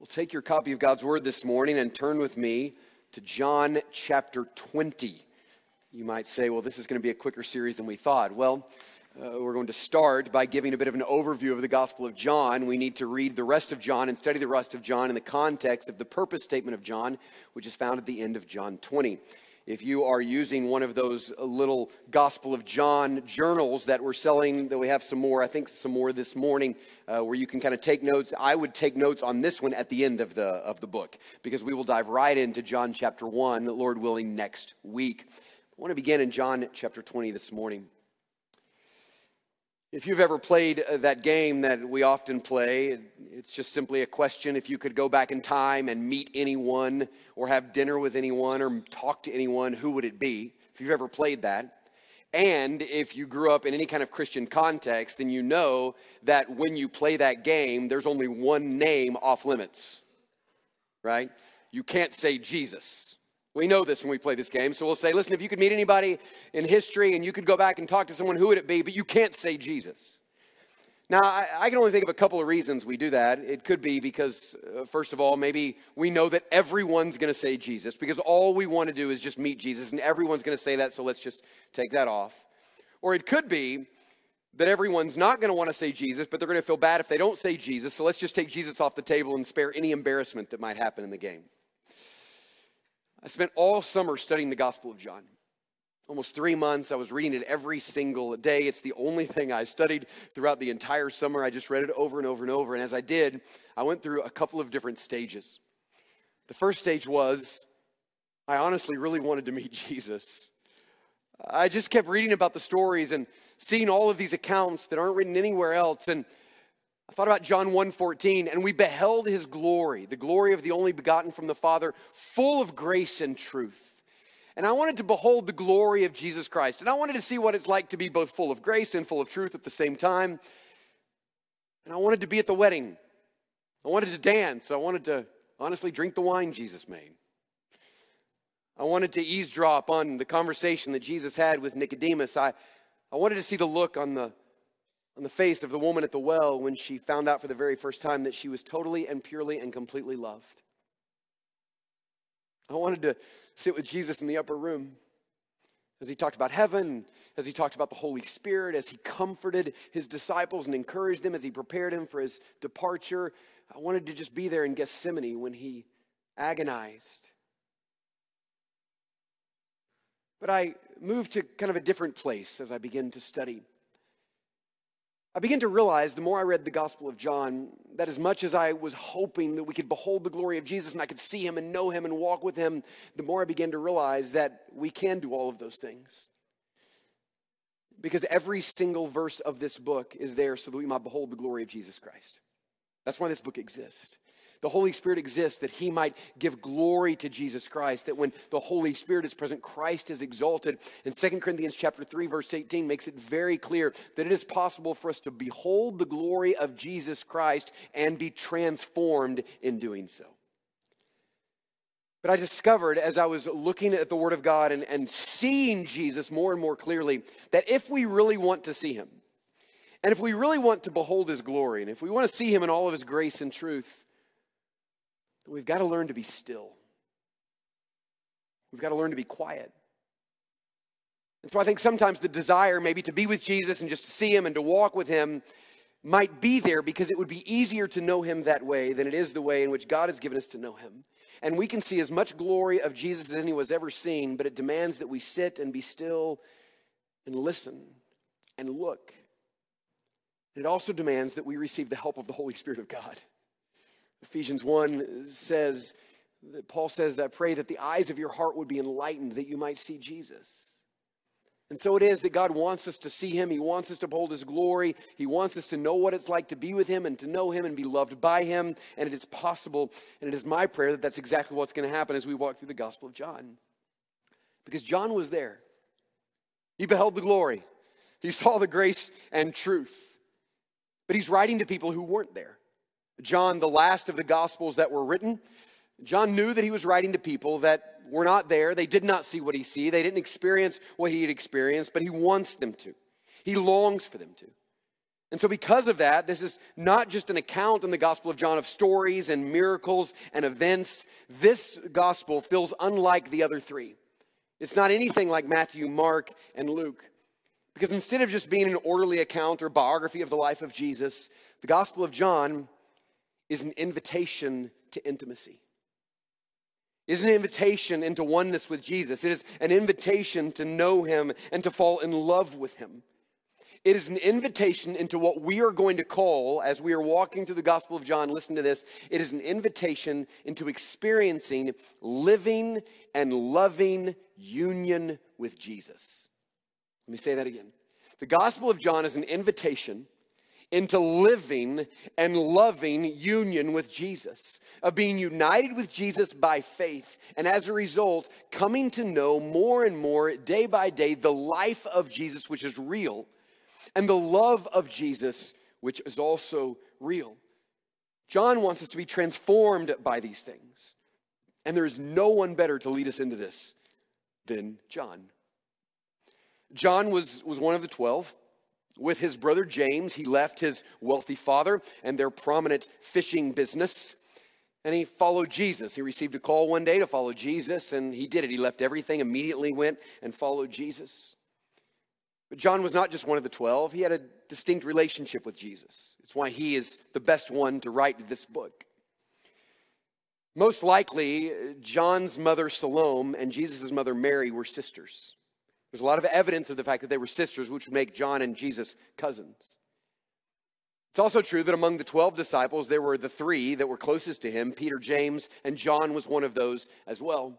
Well, take your copy of God's Word this morning and turn with me to John chapter 20. You might say, well, this is going to be a quicker series than we thought. Well, uh, we're going to start by giving a bit of an overview of the Gospel of John. We need to read the rest of John and study the rest of John in the context of the purpose statement of John, which is found at the end of John 20 if you are using one of those little Gospel of John journals that we're selling, that we have some more, I think some more this morning, uh, where you can kind of take notes. I would take notes on this one at the end of the, of the book because we will dive right into John chapter 1, Lord willing, next week. I want to begin in John chapter 20 this morning. If you've ever played uh, that game that we often play, it's just simply a question if you could go back in time and meet anyone or have dinner with anyone or talk to anyone, who would it be? If you've ever played that. And if you grew up in any kind of Christian context, then you know that when you play that game, there's only one name off limits, right? You can't say Jesus. We know this when we play this game. So we'll say, listen, if you could meet anybody in history and you could go back and talk to someone, who would it be? But you can't say Jesus. Now, I, I can only think of a couple of reasons we do that. It could be because, uh, first of all, maybe we know that everyone's going to say Jesus because all we want to do is just meet Jesus and everyone's going to say that, so let's just take that off. Or it could be that everyone's not going to want to say Jesus, but they're going to feel bad if they don't say Jesus, so let's just take Jesus off the table and spare any embarrassment that might happen in the game. I spent all summer studying the Gospel of John. Almost three months. I was reading it every single day. It's the only thing I studied throughout the entire summer. I just read it over and over and over. And as I did, I went through a couple of different stages. The first stage was I honestly really wanted to meet Jesus. I just kept reading about the stories and seeing all of these accounts that aren't written anywhere else. And I thought about John 1:14 and we beheld his glory, the glory of the only begotten from the Father, full of grace and truth. And I wanted to behold the glory of Jesus Christ. And I wanted to see what it's like to be both full of grace and full of truth at the same time. And I wanted to be at the wedding. I wanted to dance. I wanted to honestly drink the wine Jesus made. I wanted to eavesdrop on the conversation that Jesus had with Nicodemus. I, I wanted to see the look on the on the face of the woman at the well when she found out for the very first time that she was totally and purely and completely loved. I wanted to sit with Jesus in the upper room as he talked about heaven, as he talked about the Holy Spirit, as he comforted his disciples and encouraged them as he prepared him for his departure. I wanted to just be there in Gethsemane when he agonized. But I moved to kind of a different place as I began to study. I began to realize the more I read the Gospel of John that as much as I was hoping that we could behold the glory of Jesus and I could see him and know him and walk with him, the more I began to realize that we can do all of those things. Because every single verse of this book is there so that we might behold the glory of Jesus Christ. That's why this book exists. The Holy Spirit exists that he might give glory to Jesus Christ, that when the Holy Spirit is present, Christ is exalted. And 2 Corinthians chapter 3 verse 18 makes it very clear that it is possible for us to behold the glory of Jesus Christ and be transformed in doing so. But I discovered as I was looking at the Word of God and, and seeing Jesus more and more clearly that if we really want to see Him, and if we really want to behold His glory, and if we want to see Him in all of His grace and truth, we've got to learn to be still. We've got to learn to be quiet. And so I think sometimes the desire, maybe to be with Jesus and just to see him and to walk with him, might be there because it would be easier to know him that way than it is the way in which God has given us to know him. And we can see as much glory of Jesus as anyone has ever seen, but it demands that we sit and be still and listen and look. And it also demands that we receive the help of the Holy Spirit of God. Ephesians 1 says, that Paul says that pray that the eyes of your heart would be enlightened, that you might see Jesus. And so it is that God wants us to see Him. He wants us to behold His glory. He wants us to know what it's like to be with Him and to know Him and be loved by Him. And it is possible, and it is my prayer that that's exactly what's going to happen as we walk through the Gospel of John. Because John was there, he beheld the glory, he saw the grace and truth. But he's writing to people who weren't there. John, the last of the Gospels that were written, John knew that he was writing to people that were not there. They did not see what he see. They didn't experience what he had experienced, but he wants them to. He longs for them to. And so, because of that, this is not just an account in the Gospel of John of stories and miracles and events. This gospel feels unlike the other three. It's not anything like Matthew, Mark, and Luke. Because instead of just being an orderly account or biography of the life of Jesus, the Gospel of John is an invitation to intimacy. It is an invitation into oneness with Jesus. It is an invitation to know him and to fall in love with him. It is an invitation into what we are going to call, as we are walking through the Gospel of John, listen to this. It is an invitation into experiencing living and loving union with Jesus. Let me say that again. The Gospel of John is an invitation into living and loving union with Jesus, of being united with Jesus by faith, and as a result, coming to know more and more day by day the life of Jesus, which is real and the love of Jesus, which is also real. John wants us to be transformed by these things. And there is no one better to lead us into this than John. John was, was one of the 12. With his brother James, he left his wealthy father and their prominent fishing business, and he followed Jesus. He received a call one day to follow Jesus, and he did it. He left everything, immediately went and followed Jesus. But John was not just one of the 12, he had a distinct relationship with Jesus. It's why he is the best one to write this book. Most likely, John's mother Salome and Jesus' mother Mary were sisters. There's a lot of evidence of the fact that they were sisters, which would make John and Jesus cousins. It's also true that among the 12 disciples, there were the three that were closest to him Peter, James, and John was one of those as well.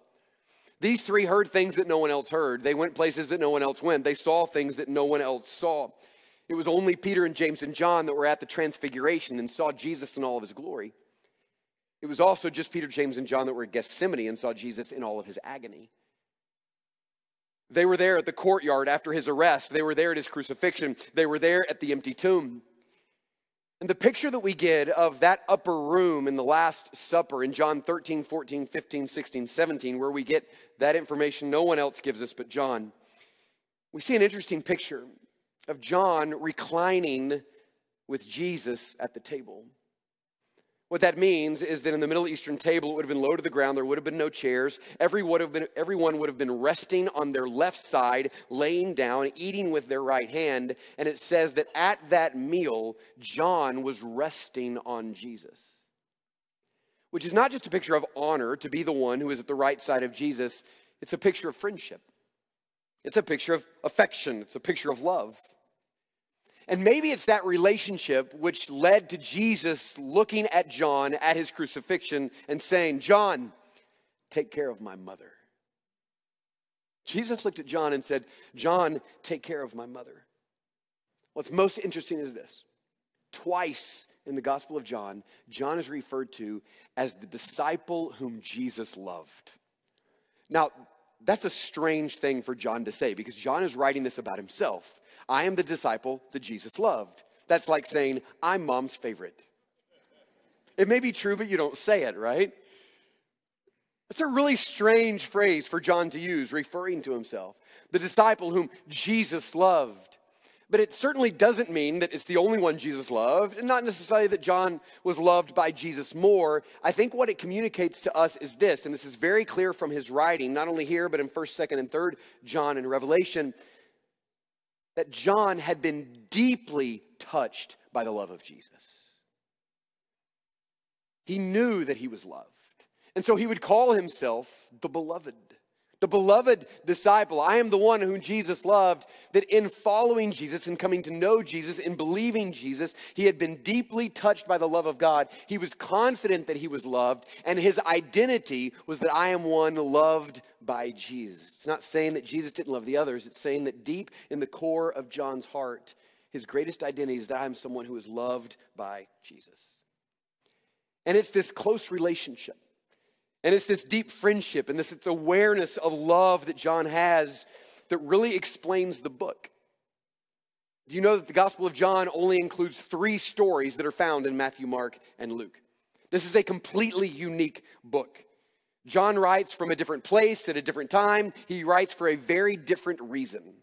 These three heard things that no one else heard. They went places that no one else went. They saw things that no one else saw. It was only Peter and James and John that were at the transfiguration and saw Jesus in all of his glory. It was also just Peter, James, and John that were at Gethsemane and saw Jesus in all of his agony. They were there at the courtyard after his arrest. They were there at his crucifixion. They were there at the empty tomb. And the picture that we get of that upper room in the Last Supper in John 13, 14, 15, 16, 17, where we get that information no one else gives us but John, we see an interesting picture of John reclining with Jesus at the table. What that means is that in the Middle Eastern table, it would have been low to the ground. There would have been no chairs. Everyone would have been, everyone would have been resting on their left side, laying down, eating with their right hand. And it says that at that meal, John was resting on Jesus, which is not just a picture of honor to be the one who is at the right side of Jesus, it's a picture of friendship. It's a picture of affection. It's a picture of love. And maybe it's that relationship which led to Jesus looking at John at his crucifixion and saying, John, take care of my mother. Jesus looked at John and said, John, take care of my mother. What's most interesting is this twice in the Gospel of John, John is referred to as the disciple whom Jesus loved. Now, that's a strange thing for John to say because John is writing this about himself. I am the disciple that Jesus loved. That's like saying, I'm mom's favorite. It may be true, but you don't say it, right? It's a really strange phrase for John to use, referring to himself. The disciple whom Jesus loved. But it certainly doesn't mean that it's the only one Jesus loved, and not necessarily that John was loved by Jesus more. I think what it communicates to us is this, and this is very clear from his writing, not only here, but in 1st, 2nd, and 3rd John and Revelation, that John had been deeply touched by the love of Jesus. He knew that he was loved, and so he would call himself the beloved the beloved disciple. I am the one whom Jesus loved, that in following Jesus and coming to know Jesus, in believing Jesus, he had been deeply touched by the love of God. He was confident that he was loved, and his identity was that I am one loved by Jesus. It's not saying that Jesus didn't love the others, it's saying that deep in the core of John's heart, his greatest identity is that I am someone who is loved by Jesus. And it's this close relationship and it's this deep friendship and this awareness of love that John has that really explains the book. Do you know that the Gospel of John only includes three stories that are found in Matthew, Mark, and Luke? This is a completely unique book. John writes from a different place at a different time. He writes for a very different reason.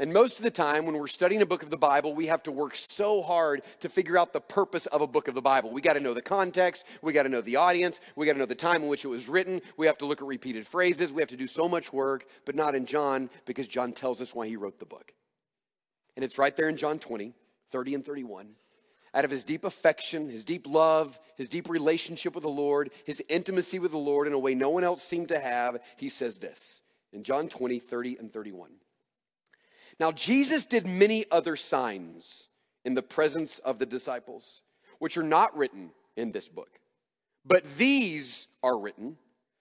And most of the time, when we're studying a book of the Bible, we have to work so hard to figure out the purpose of a book of the Bible. We got to know the context, we got to know the audience, we got to know the time in which it was written, we have to look at repeated phrases, we have to do so much work, but not in John because John tells us why he wrote the book. And it's right there in John 20, 30 and 31. Out of his deep affection, his deep love, his deep relationship with the Lord, his intimacy with the Lord in a way no one else seemed to have, he says this in John 20, 30 and 31. Now, Jesus did many other signs in the presence of the disciples, which are not written in this book. But these are written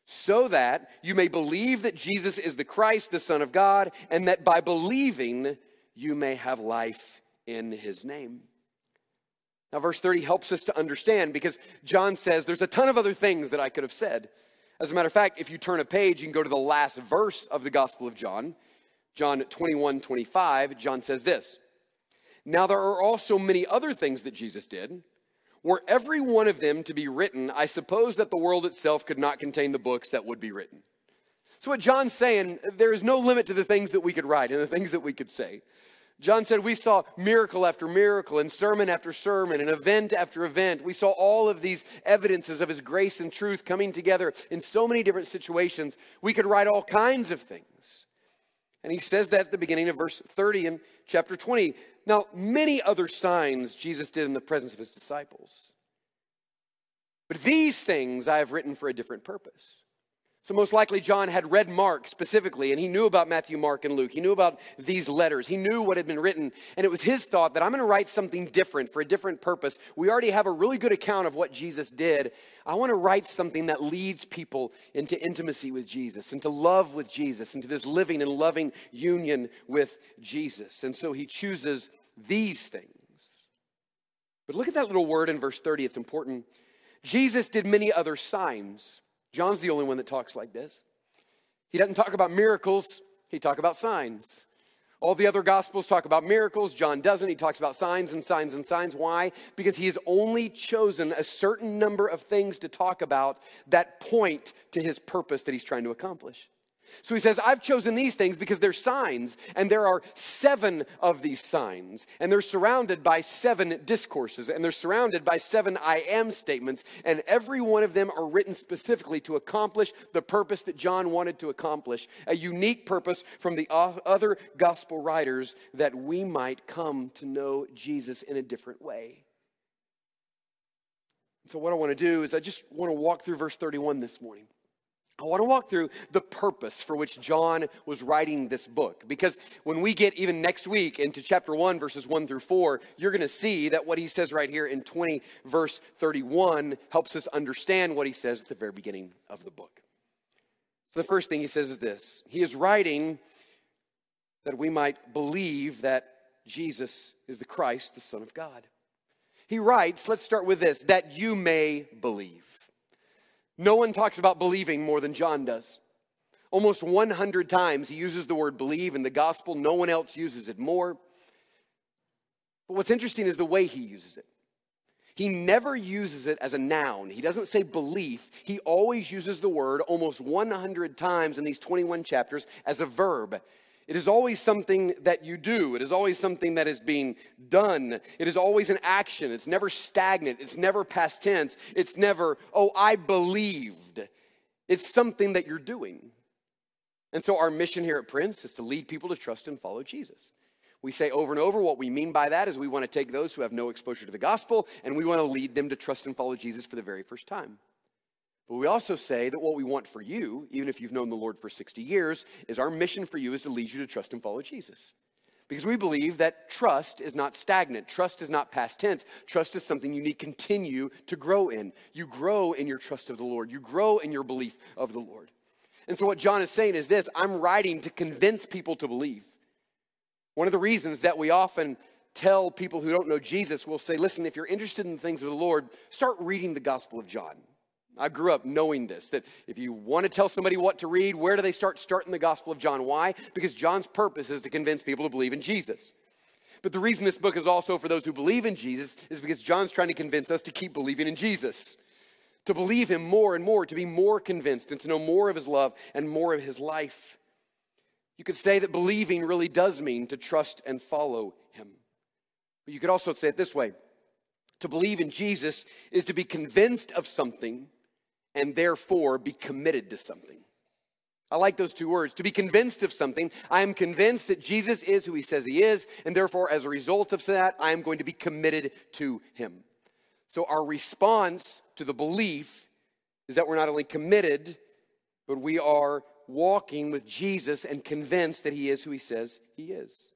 so that you may believe that Jesus is the Christ, the Son of God, and that by believing you may have life in his name. Now, verse 30 helps us to understand because John says there's a ton of other things that I could have said. As a matter of fact, if you turn a page, you can go to the last verse of the Gospel of John, John 21 25, John says this Now there are also many other things that Jesus did. Were every one of them to be written, I suppose that the world itself could not contain the books that would be written. So, what John's saying, there is no limit to the things that we could write and the things that we could say. John said we saw miracle after miracle and sermon after sermon and event after event. We saw all of these evidences of his grace and truth coming together in so many different situations. We could write all kinds of things. And he says that at the beginning of verse 30 in chapter 20. Now, many other signs Jesus did in the presence of his disciples. But these things I have written for a different purpose. So, most likely, John had read Mark specifically, and he knew about Matthew, Mark, and Luke. He knew about these letters. He knew what had been written, and it was his thought that I'm going to write something different for a different purpose. We already have a really good account of what Jesus did. I want to write something that leads people into intimacy with Jesus, into love with Jesus, into this living and loving union with Jesus. And so he chooses these things. But look at that little word in verse 30, it's important. Jesus did many other signs John's the only one that talks like this. He doesn't talk about miracles, he talks about signs. All the other gospels talk about miracles. John doesn't. He talks about signs and signs and signs. Why? Because he has only chosen a certain number of things to talk about that point to his purpose that he's trying to accomplish. So he says, I've chosen these things because they're signs, and there are seven of these signs, and they're surrounded by seven discourses, and they're surrounded by seven I am statements, and every one of them are written specifically to accomplish the purpose that John wanted to accomplish, a unique purpose from the other gospel writers that we might come to know Jesus in a different way. So, what I want to do is I just want to walk through verse 31 this morning. I want to walk through the purpose for which John was writing this book. Because when we get even next week into chapter 1, verses 1 through 4, you're going to see that what he says right here in 20, verse 31, helps us understand what he says at the very beginning of the book. So the first thing he says is this He is writing that we might believe that Jesus is the Christ, the Son of God. He writes, let's start with this, that you may believe. No one talks about believing more than John does. Almost 100 times he uses the word believe in the gospel. No one else uses it more. But what's interesting is the way he uses it. He never uses it as a noun. He doesn't say belief. He always uses the word almost 100 times in these 21 chapters as a verb. It is always something that you do. It is always something that is being done. It is always an action. It's never stagnant. It's never past tense. It's never, oh, I believed. It's something that you're doing. And so our mission here at Prince is to lead people to trust and follow Jesus. We say over and over what we mean by that is we want to take those who have no exposure to the gospel and we want to lead them to trust and follow Jesus for the very first time. But we also say that what we want for you, even if you've known the Lord for 60 years, is our mission for you is to lead you to trust and follow Jesus. Because we believe that trust is not stagnant. Trust is not past tense. Trust is something you need to continue to grow in. You grow in your trust of the Lord, you grow in your belief of the Lord. And so, what John is saying is this I'm writing to convince people to believe. One of the reasons that we often tell people who don't know Jesus, we'll say, listen, if you're interested in the things of the Lord, start reading the Gospel of John. I grew up knowing this that if you want to tell somebody what to read, where do they start? Start in the Gospel of John. Why? Because John's purpose is to convince people to believe in Jesus. But the reason this book is also for those who believe in Jesus is because John's trying to convince us to keep believing in Jesus, to believe him more and more, to be more convinced, and to know more of his love and more of his life. You could say that believing really does mean to trust and follow him. But you could also say it this way to believe in Jesus is to be convinced of something and therefore be committed to something. I like those two words. To be convinced of something, I am convinced that Jesus is who he says he is, and therefore, as a result of that, I am going to be committed to him. So, our response to the belief is that we're not only committed, but we are walking with Jesus and convinced that he is who he says he is.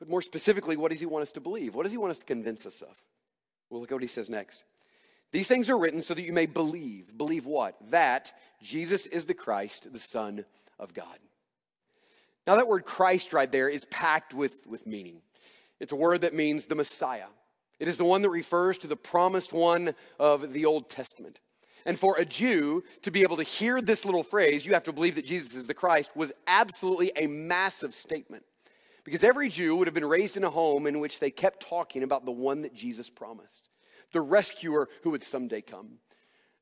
But more specifically, what does he want us to believe? What does he want us to convince us of? Well, look at what he says next. These things are written so that you may believe. Believe what? That Jesus is the Christ, the Son of God. Now, that word Christ right there is packed with, with meaning. It's a word that means the Messiah. It is the one that refers to the promised one of the Old Testament. And for a Jew to be able to hear this little phrase, you have to believe that Jesus is the Christ, was absolutely a massive statement. Because every Jew would have been raised in a home in which they kept talking about the one that Jesus promised the rescuer who would someday come.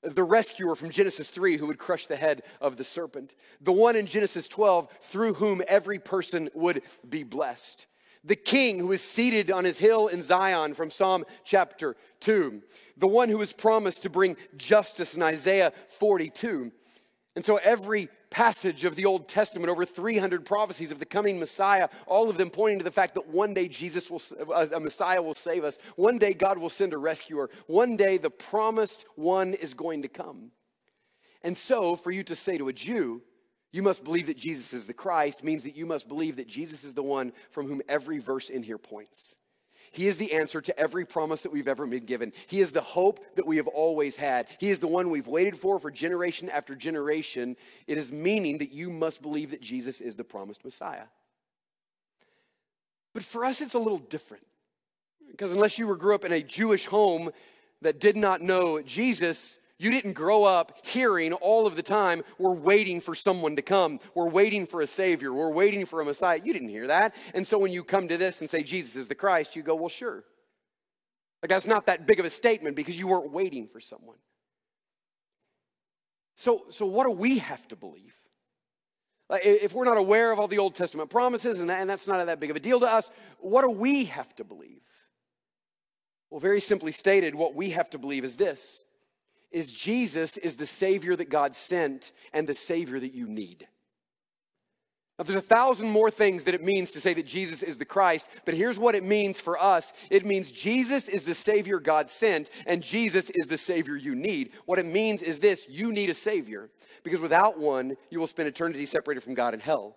The rescuer from Genesis 3 who would crush the head of the serpent. The one in Genesis 12 through whom every person would be blessed. The king who is seated on his hill in Zion from Psalm chapter 2. The one who was promised to bring justice in Isaiah 42. And so every passage of the Old Testament, over 300 prophecies of the coming Messiah, all of them pointing to the fact that one day Jesus will, uh, a Messiah will save us. One day God will send a rescuer. One day the promised one is going to come. And so, for you to say to a Jew, you must believe that Jesus is the Christ, means that you must believe that Jesus is the one from whom every verse in here points. He is the answer to every promise that we've ever been given. He is the hope that we have always had. He is the one we've waited for for generation after generation. It is meaning that you must believe that Jesus is the promised Messiah. But for us, it's a little different. Because unless you were grew up in a Jewish home that did not know Jesus, you didn't grow up hearing all of the time, we're waiting for someone to come. We're waiting for a Savior. We're waiting for a Messiah. You didn't hear that. And so when you come to this and say Jesus is the Christ, you go, well, sure. Like that's not that big of a statement because you weren't waiting for someone. So, so what do we have to believe? If we're not aware of all the Old Testament promises and, that, and that's not that big of a deal to us, what do we have to believe? Well, very simply stated, what we have to believe is this is Jesus is the Savior that God sent and the Savior that you need. Now, there's a thousand more things that it means to say that Jesus is the Christ, but here's what it means for us it means Jesus is the Savior God sent, and Jesus is the Savior you need. What it means is this you need a Savior, because without one, you will spend eternity separated from God in hell.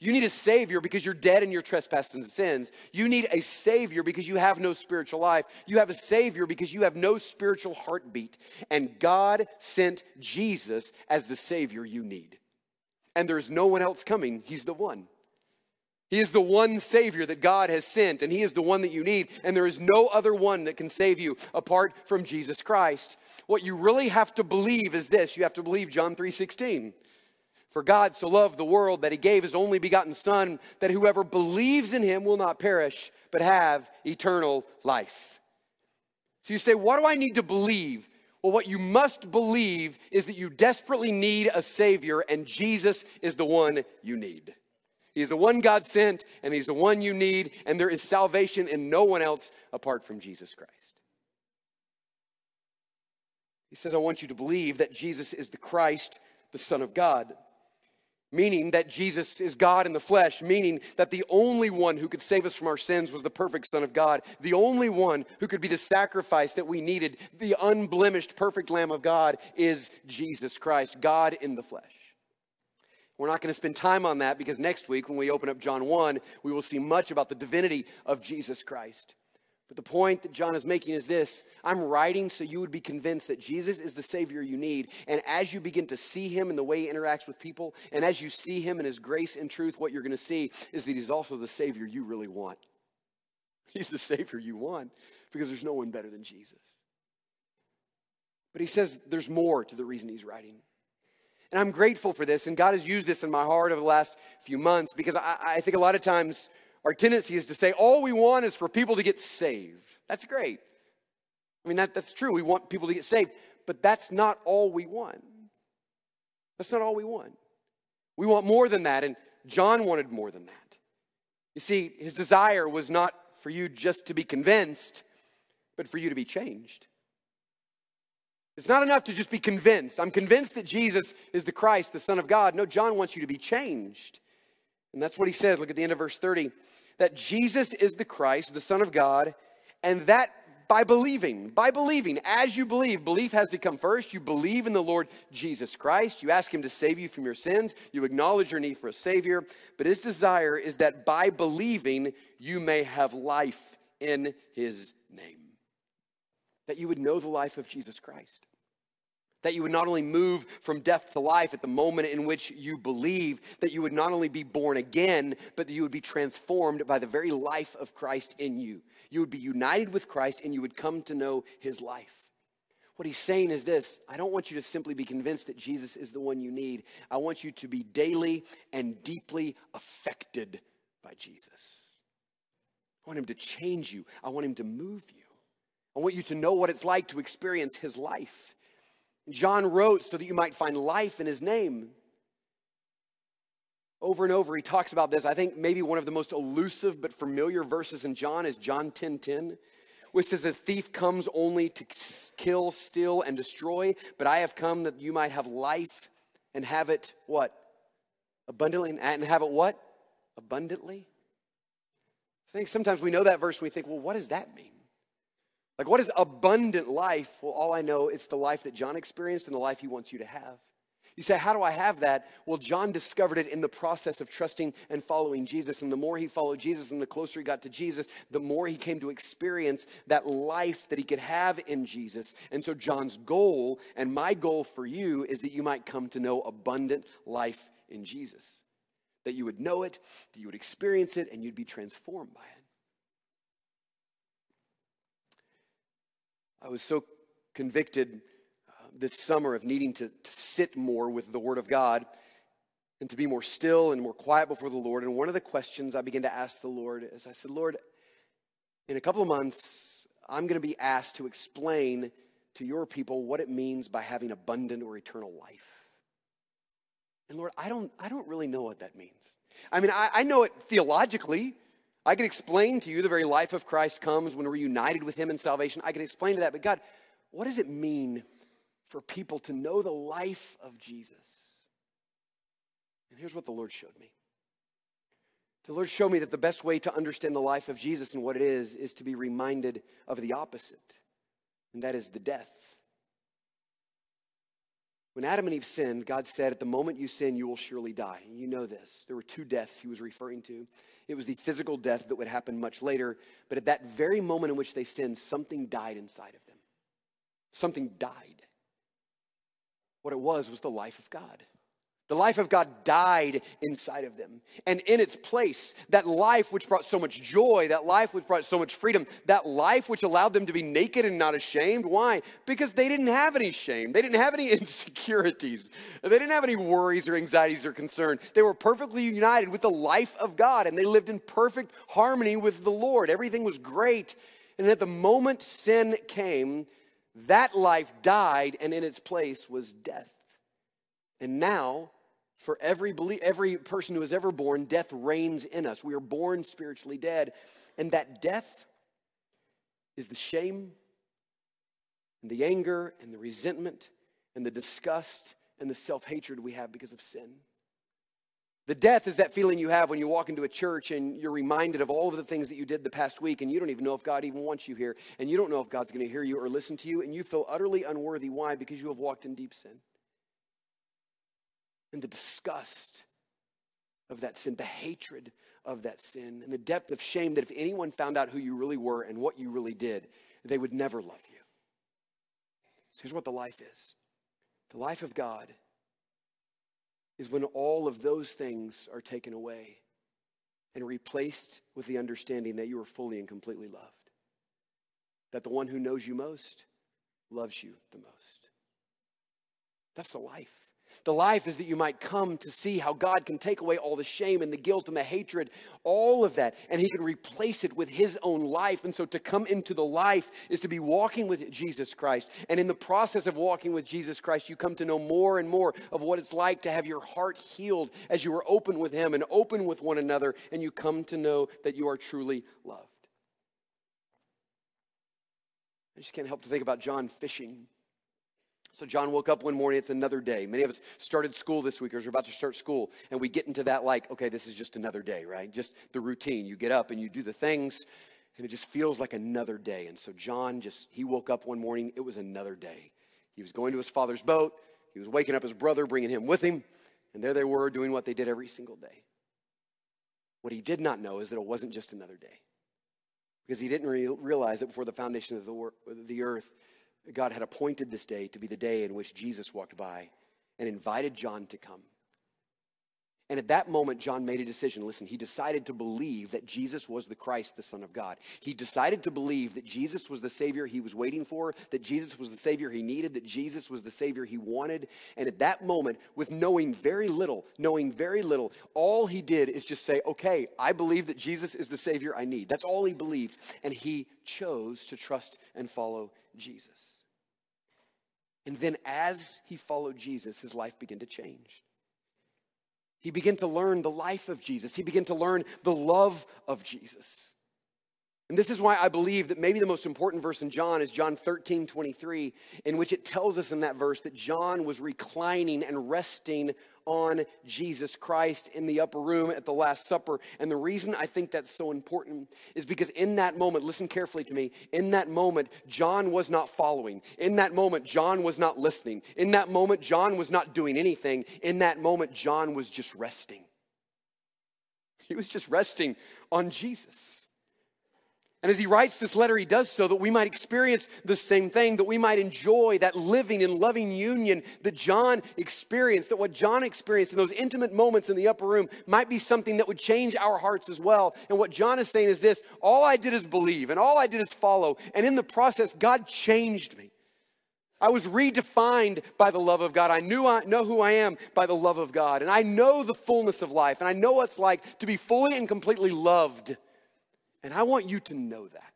You need a Savior because you're dead in your trespasses and sins. You need a Savior because you have no spiritual life. You have a Savior because you have no spiritual heartbeat. And God sent Jesus as the Savior you need. And there's no one else coming, He's the one. He is the one Savior that God has sent, and He is the one that you need. And there is no other one that can save you apart from Jesus Christ. What you really have to believe is this you have to believe John 3 16. For God so loved the world that he gave his only begotten Son, that whoever believes in him will not perish, but have eternal life. So you say, What do I need to believe? Well, what you must believe is that you desperately need a Savior, and Jesus is the one you need. He's the one God sent, and He's the one you need, and there is salvation in no one else apart from Jesus Christ. He says, I want you to believe that Jesus is the Christ, the Son of God meaning that Jesus is God in the flesh, meaning that the only one who could save us from our sins was the perfect Son of God, the only one who could be the sacrifice that we needed, the unblemished, perfect Lamb of God is Jesus Christ, God in the flesh. We're not going to spend time on that because next week, when we open up John 1, we will see much about the divinity of Jesus Christ. But the point that John is making is this I'm writing so you would be convinced that Jesus is the Savior you need. And as you begin to see Him in the way He interacts with people, and as you see Him in His grace and truth, what you're going to see is that He's also the Savior you really want. He's the Savior you want because there's no one better than Jesus. But He says there's more to the reason He's writing. And I'm grateful for this, and God has used this in my heart over the last few months because I, I think a lot of times our tendency is to say all we want is for people to get saved. That's great. I mean, that, that's true. We want people to get saved, but that's not all we want. That's not all we want. We want more than that. And John wanted more than that. You see, his desire was not for you just to be convinced, but for you to be changed. It's not enough to just be convinced. I'm convinced that Jesus is the Christ, the Son of God. No, John wants you to be changed. And that's what he says. Look at the end of verse 30 that Jesus is the Christ, the Son of God, and that by believing, by believing, as you believe, belief has to come first. You believe in the Lord Jesus Christ. You ask Him to save you from your sins. You acknowledge your need for a Savior. But His desire is that by believing, you may have life in His name. That you would know the life of Jesus Christ that you would not only move from death to life at the moment in which you believe, that you would not only be born again, but that you would be transformed by the very life of Christ in you. You would be united with Christ and you would come to know his life. What he's saying is this I don't want you to simply be convinced that Jesus is the one you need. I want you to be daily and deeply affected by Jesus. I want him to change you, I want him to move you. I want you to know what it's like to experience his life. John wrote so that you might find life in his name. Over and over, he talks about this. I think maybe one of the most elusive but familiar verses in John is John 10 10, which says, A thief comes only to kill, steal, and destroy, but I have come that you might have life and have it what? Abundantly. And have it what? Abundantly. I think sometimes we know that verse and we think, well, what does that mean? Like, what is abundant life? Well, all I know it's the life that John experienced and the life he wants you to have. You say, How do I have that? Well, John discovered it in the process of trusting and following Jesus. And the more he followed Jesus and the closer he got to Jesus, the more he came to experience that life that he could have in Jesus. And so, John's goal and my goal for you is that you might come to know abundant life in Jesus. That you would know it, that you would experience it, and you'd be transformed by it. I was so convicted uh, this summer of needing to, to sit more with the Word of God and to be more still and more quiet before the Lord. And one of the questions I began to ask the Lord is I said, Lord, in a couple of months, I'm going to be asked to explain to your people what it means by having abundant or eternal life. And Lord, I don't, I don't really know what that means. I mean, I, I know it theologically. I can explain to you the very life of Christ comes when we're united with Him in salvation. I can explain to that, but God, what does it mean for people to know the life of Jesus? And here's what the Lord showed me. The Lord showed me that the best way to understand the life of Jesus and what it is is to be reminded of the opposite, and that is the death. When Adam and Eve sinned, God said, At the moment you sin, you will surely die. You know this. There were two deaths he was referring to. It was the physical death that would happen much later. But at that very moment in which they sinned, something died inside of them. Something died. What it was was the life of God. The life of God died inside of them. And in its place, that life which brought so much joy, that life which brought so much freedom, that life which allowed them to be naked and not ashamed. Why? Because they didn't have any shame. They didn't have any insecurities. They didn't have any worries or anxieties or concern. They were perfectly united with the life of God and they lived in perfect harmony with the Lord. Everything was great. And at the moment sin came, that life died and in its place was death. And now, for every, every person who is ever born, death reigns in us. We are born spiritually dead. And that death is the shame and the anger and the resentment and the disgust and the self hatred we have because of sin. The death is that feeling you have when you walk into a church and you're reminded of all of the things that you did the past week and you don't even know if God even wants you here and you don't know if God's going to hear you or listen to you and you feel utterly unworthy. Why? Because you have walked in deep sin and the disgust of that sin, the hatred of that sin, and the depth of shame that if anyone found out who you really were and what you really did, they would never love you. So here's what the life is the life of God is when all of those things are taken away and replaced with the understanding that you are fully and completely loved. That the one who knows you most loves you the most. That's the life. The life is that you might come to see how God can take away all the shame and the guilt and the hatred, all of that, and He can replace it with His own life. And so to come into the life is to be walking with Jesus Christ. And in the process of walking with Jesus Christ, you come to know more and more of what it's like to have your heart healed as you are open with Him and open with one another, and you come to know that you are truly loved. I just can't help to think about John fishing. So John woke up one morning, it's another day. Many of us started school this week or are about to start school, and we get into that like, okay, this is just another day, right? Just the routine. You get up and you do the things, and it just feels like another day. And so John just, he woke up one morning, it was another day. He was going to his father's boat, he was waking up his brother, bringing him with him, and there they were doing what they did every single day. What he did not know is that it wasn't just another day. Because he didn't re- realize that before the foundation of the, wor- the earth, God had appointed this day to be the day in which Jesus walked by and invited John to come. And at that moment, John made a decision. Listen, he decided to believe that Jesus was the Christ, the Son of God. He decided to believe that Jesus was the Savior he was waiting for, that Jesus was the Savior he needed, that Jesus was the Savior he wanted. And at that moment, with knowing very little, knowing very little, all he did is just say, Okay, I believe that Jesus is the Savior I need. That's all he believed. And he chose to trust and follow Jesus. And then as he followed Jesus, his life began to change. He began to learn the life of Jesus. He began to learn the love of Jesus. And this is why I believe that maybe the most important verse in John is John 13, 23, in which it tells us in that verse that John was reclining and resting on Jesus Christ in the upper room at the Last Supper. And the reason I think that's so important is because in that moment, listen carefully to me, in that moment, John was not following. In that moment, John was not listening. In that moment, John was not doing anything. In that moment, John was just resting. He was just resting on Jesus. And as he writes this letter, he does so that we might experience the same thing, that we might enjoy that living and loving union that John experienced, that what John experienced in those intimate moments in the upper room might be something that would change our hearts as well. And what John is saying is this all I did is believe, and all I did is follow. And in the process, God changed me. I was redefined by the love of God. I knew I know who I am by the love of God. And I know the fullness of life. And I know what it's like to be fully and completely loved and I want you to know that.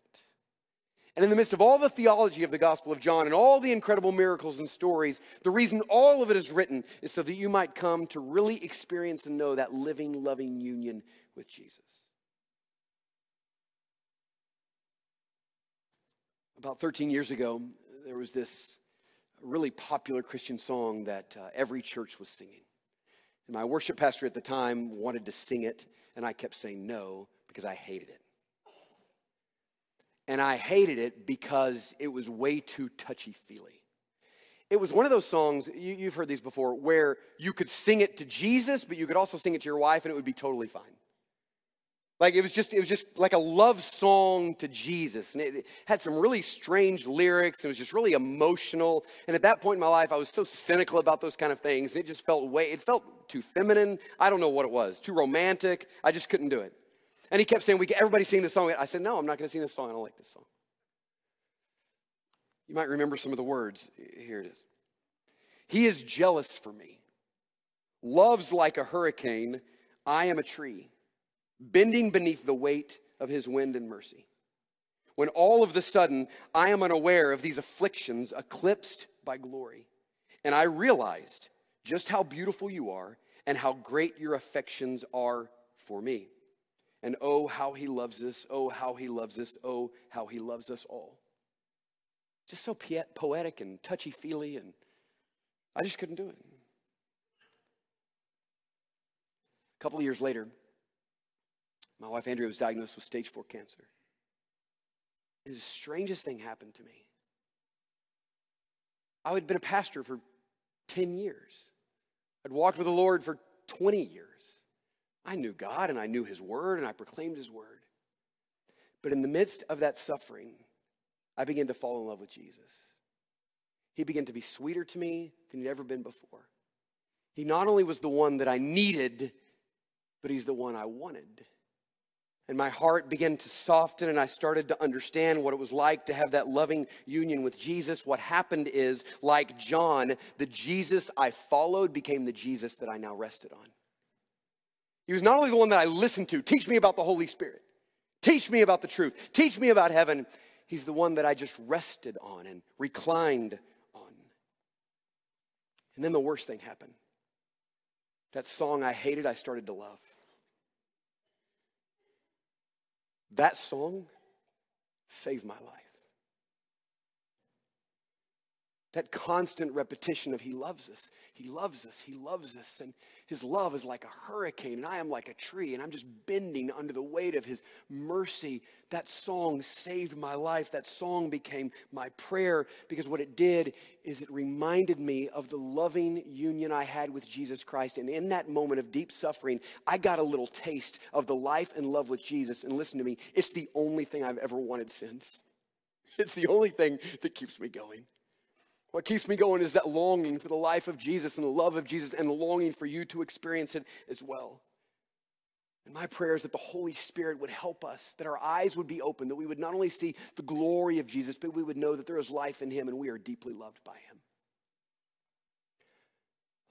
And in the midst of all the theology of the Gospel of John and all the incredible miracles and stories, the reason all of it is written is so that you might come to really experience and know that living, loving union with Jesus. About 13 years ago, there was this really popular Christian song that uh, every church was singing. And my worship pastor at the time wanted to sing it, and I kept saying no because I hated it. And I hated it because it was way too touchy feely. It was one of those songs, you, have heard these before, where you could sing it to Jesus, but you could also sing it to your wife and it would be totally fine. Like it was just, it was just like a love song to Jesus. And it had some really strange lyrics. It was just really emotional. And at that point in my life, I was so cynical about those kind of things. It just felt way, it felt too feminine. I don't know what it was, too romantic. I just couldn't do it. And he kept saying, we, everybody sing this song. I said, no, I'm not going to sing this song. I don't like this song. You might remember some of the words. Here it is. He is jealous for me, loves like a hurricane. I am a tree, bending beneath the weight of his wind and mercy. When all of the sudden I am unaware of these afflictions eclipsed by glory, and I realized just how beautiful you are and how great your affections are for me. And oh, how he loves us. Oh, how he loves us. Oh, how he loves us all. Just so poetic and touchy feely, and I just couldn't do it. A couple of years later, my wife Andrea was diagnosed with stage four cancer. And the strangest thing happened to me. I had been a pastor for 10 years. I'd walked with the Lord for 20 years. I knew God and I knew His Word and I proclaimed His Word. But in the midst of that suffering, I began to fall in love with Jesus. He began to be sweeter to me than he'd ever been before. He not only was the one that I needed, but he's the one I wanted. and my heart began to soften and I started to understand what it was like to have that loving union with Jesus. What happened is, like John, the Jesus I followed became the Jesus that I now rested on. He was not only the one that I listened to, teach me about the Holy Spirit, teach me about the truth, teach me about heaven. He's the one that I just rested on and reclined on. And then the worst thing happened. That song I hated, I started to love. That song saved my life. That constant repetition of He loves us, He loves us, He loves us. And His love is like a hurricane, and I am like a tree, and I'm just bending under the weight of His mercy. That song saved my life. That song became my prayer because what it did is it reminded me of the loving union I had with Jesus Christ. And in that moment of deep suffering, I got a little taste of the life and love with Jesus. And listen to me, it's the only thing I've ever wanted since. It's the only thing that keeps me going. What keeps me going is that longing for the life of Jesus and the love of Jesus and the longing for you to experience it as well. And my prayer is that the Holy Spirit would help us, that our eyes would be open, that we would not only see the glory of Jesus, but we would know that there is life in Him and we are deeply loved by Him.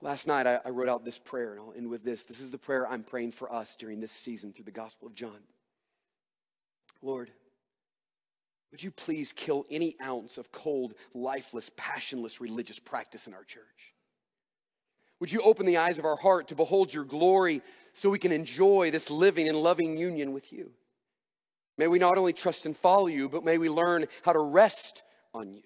Last night, I, I wrote out this prayer, and I'll end with this. This is the prayer I'm praying for us during this season through the Gospel of John. Lord, would you please kill any ounce of cold, lifeless, passionless religious practice in our church? Would you open the eyes of our heart to behold your glory so we can enjoy this living and loving union with you? May we not only trust and follow you, but may we learn how to rest on you.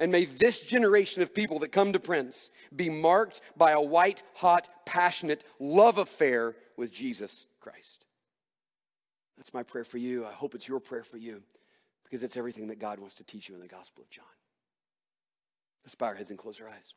And may this generation of people that come to Prince be marked by a white, hot, passionate love affair with Jesus Christ. That's my prayer for you. I hope it's your prayer for you because it's everything that God wants to teach you in the Gospel of John. Let's bow our heads and close our eyes.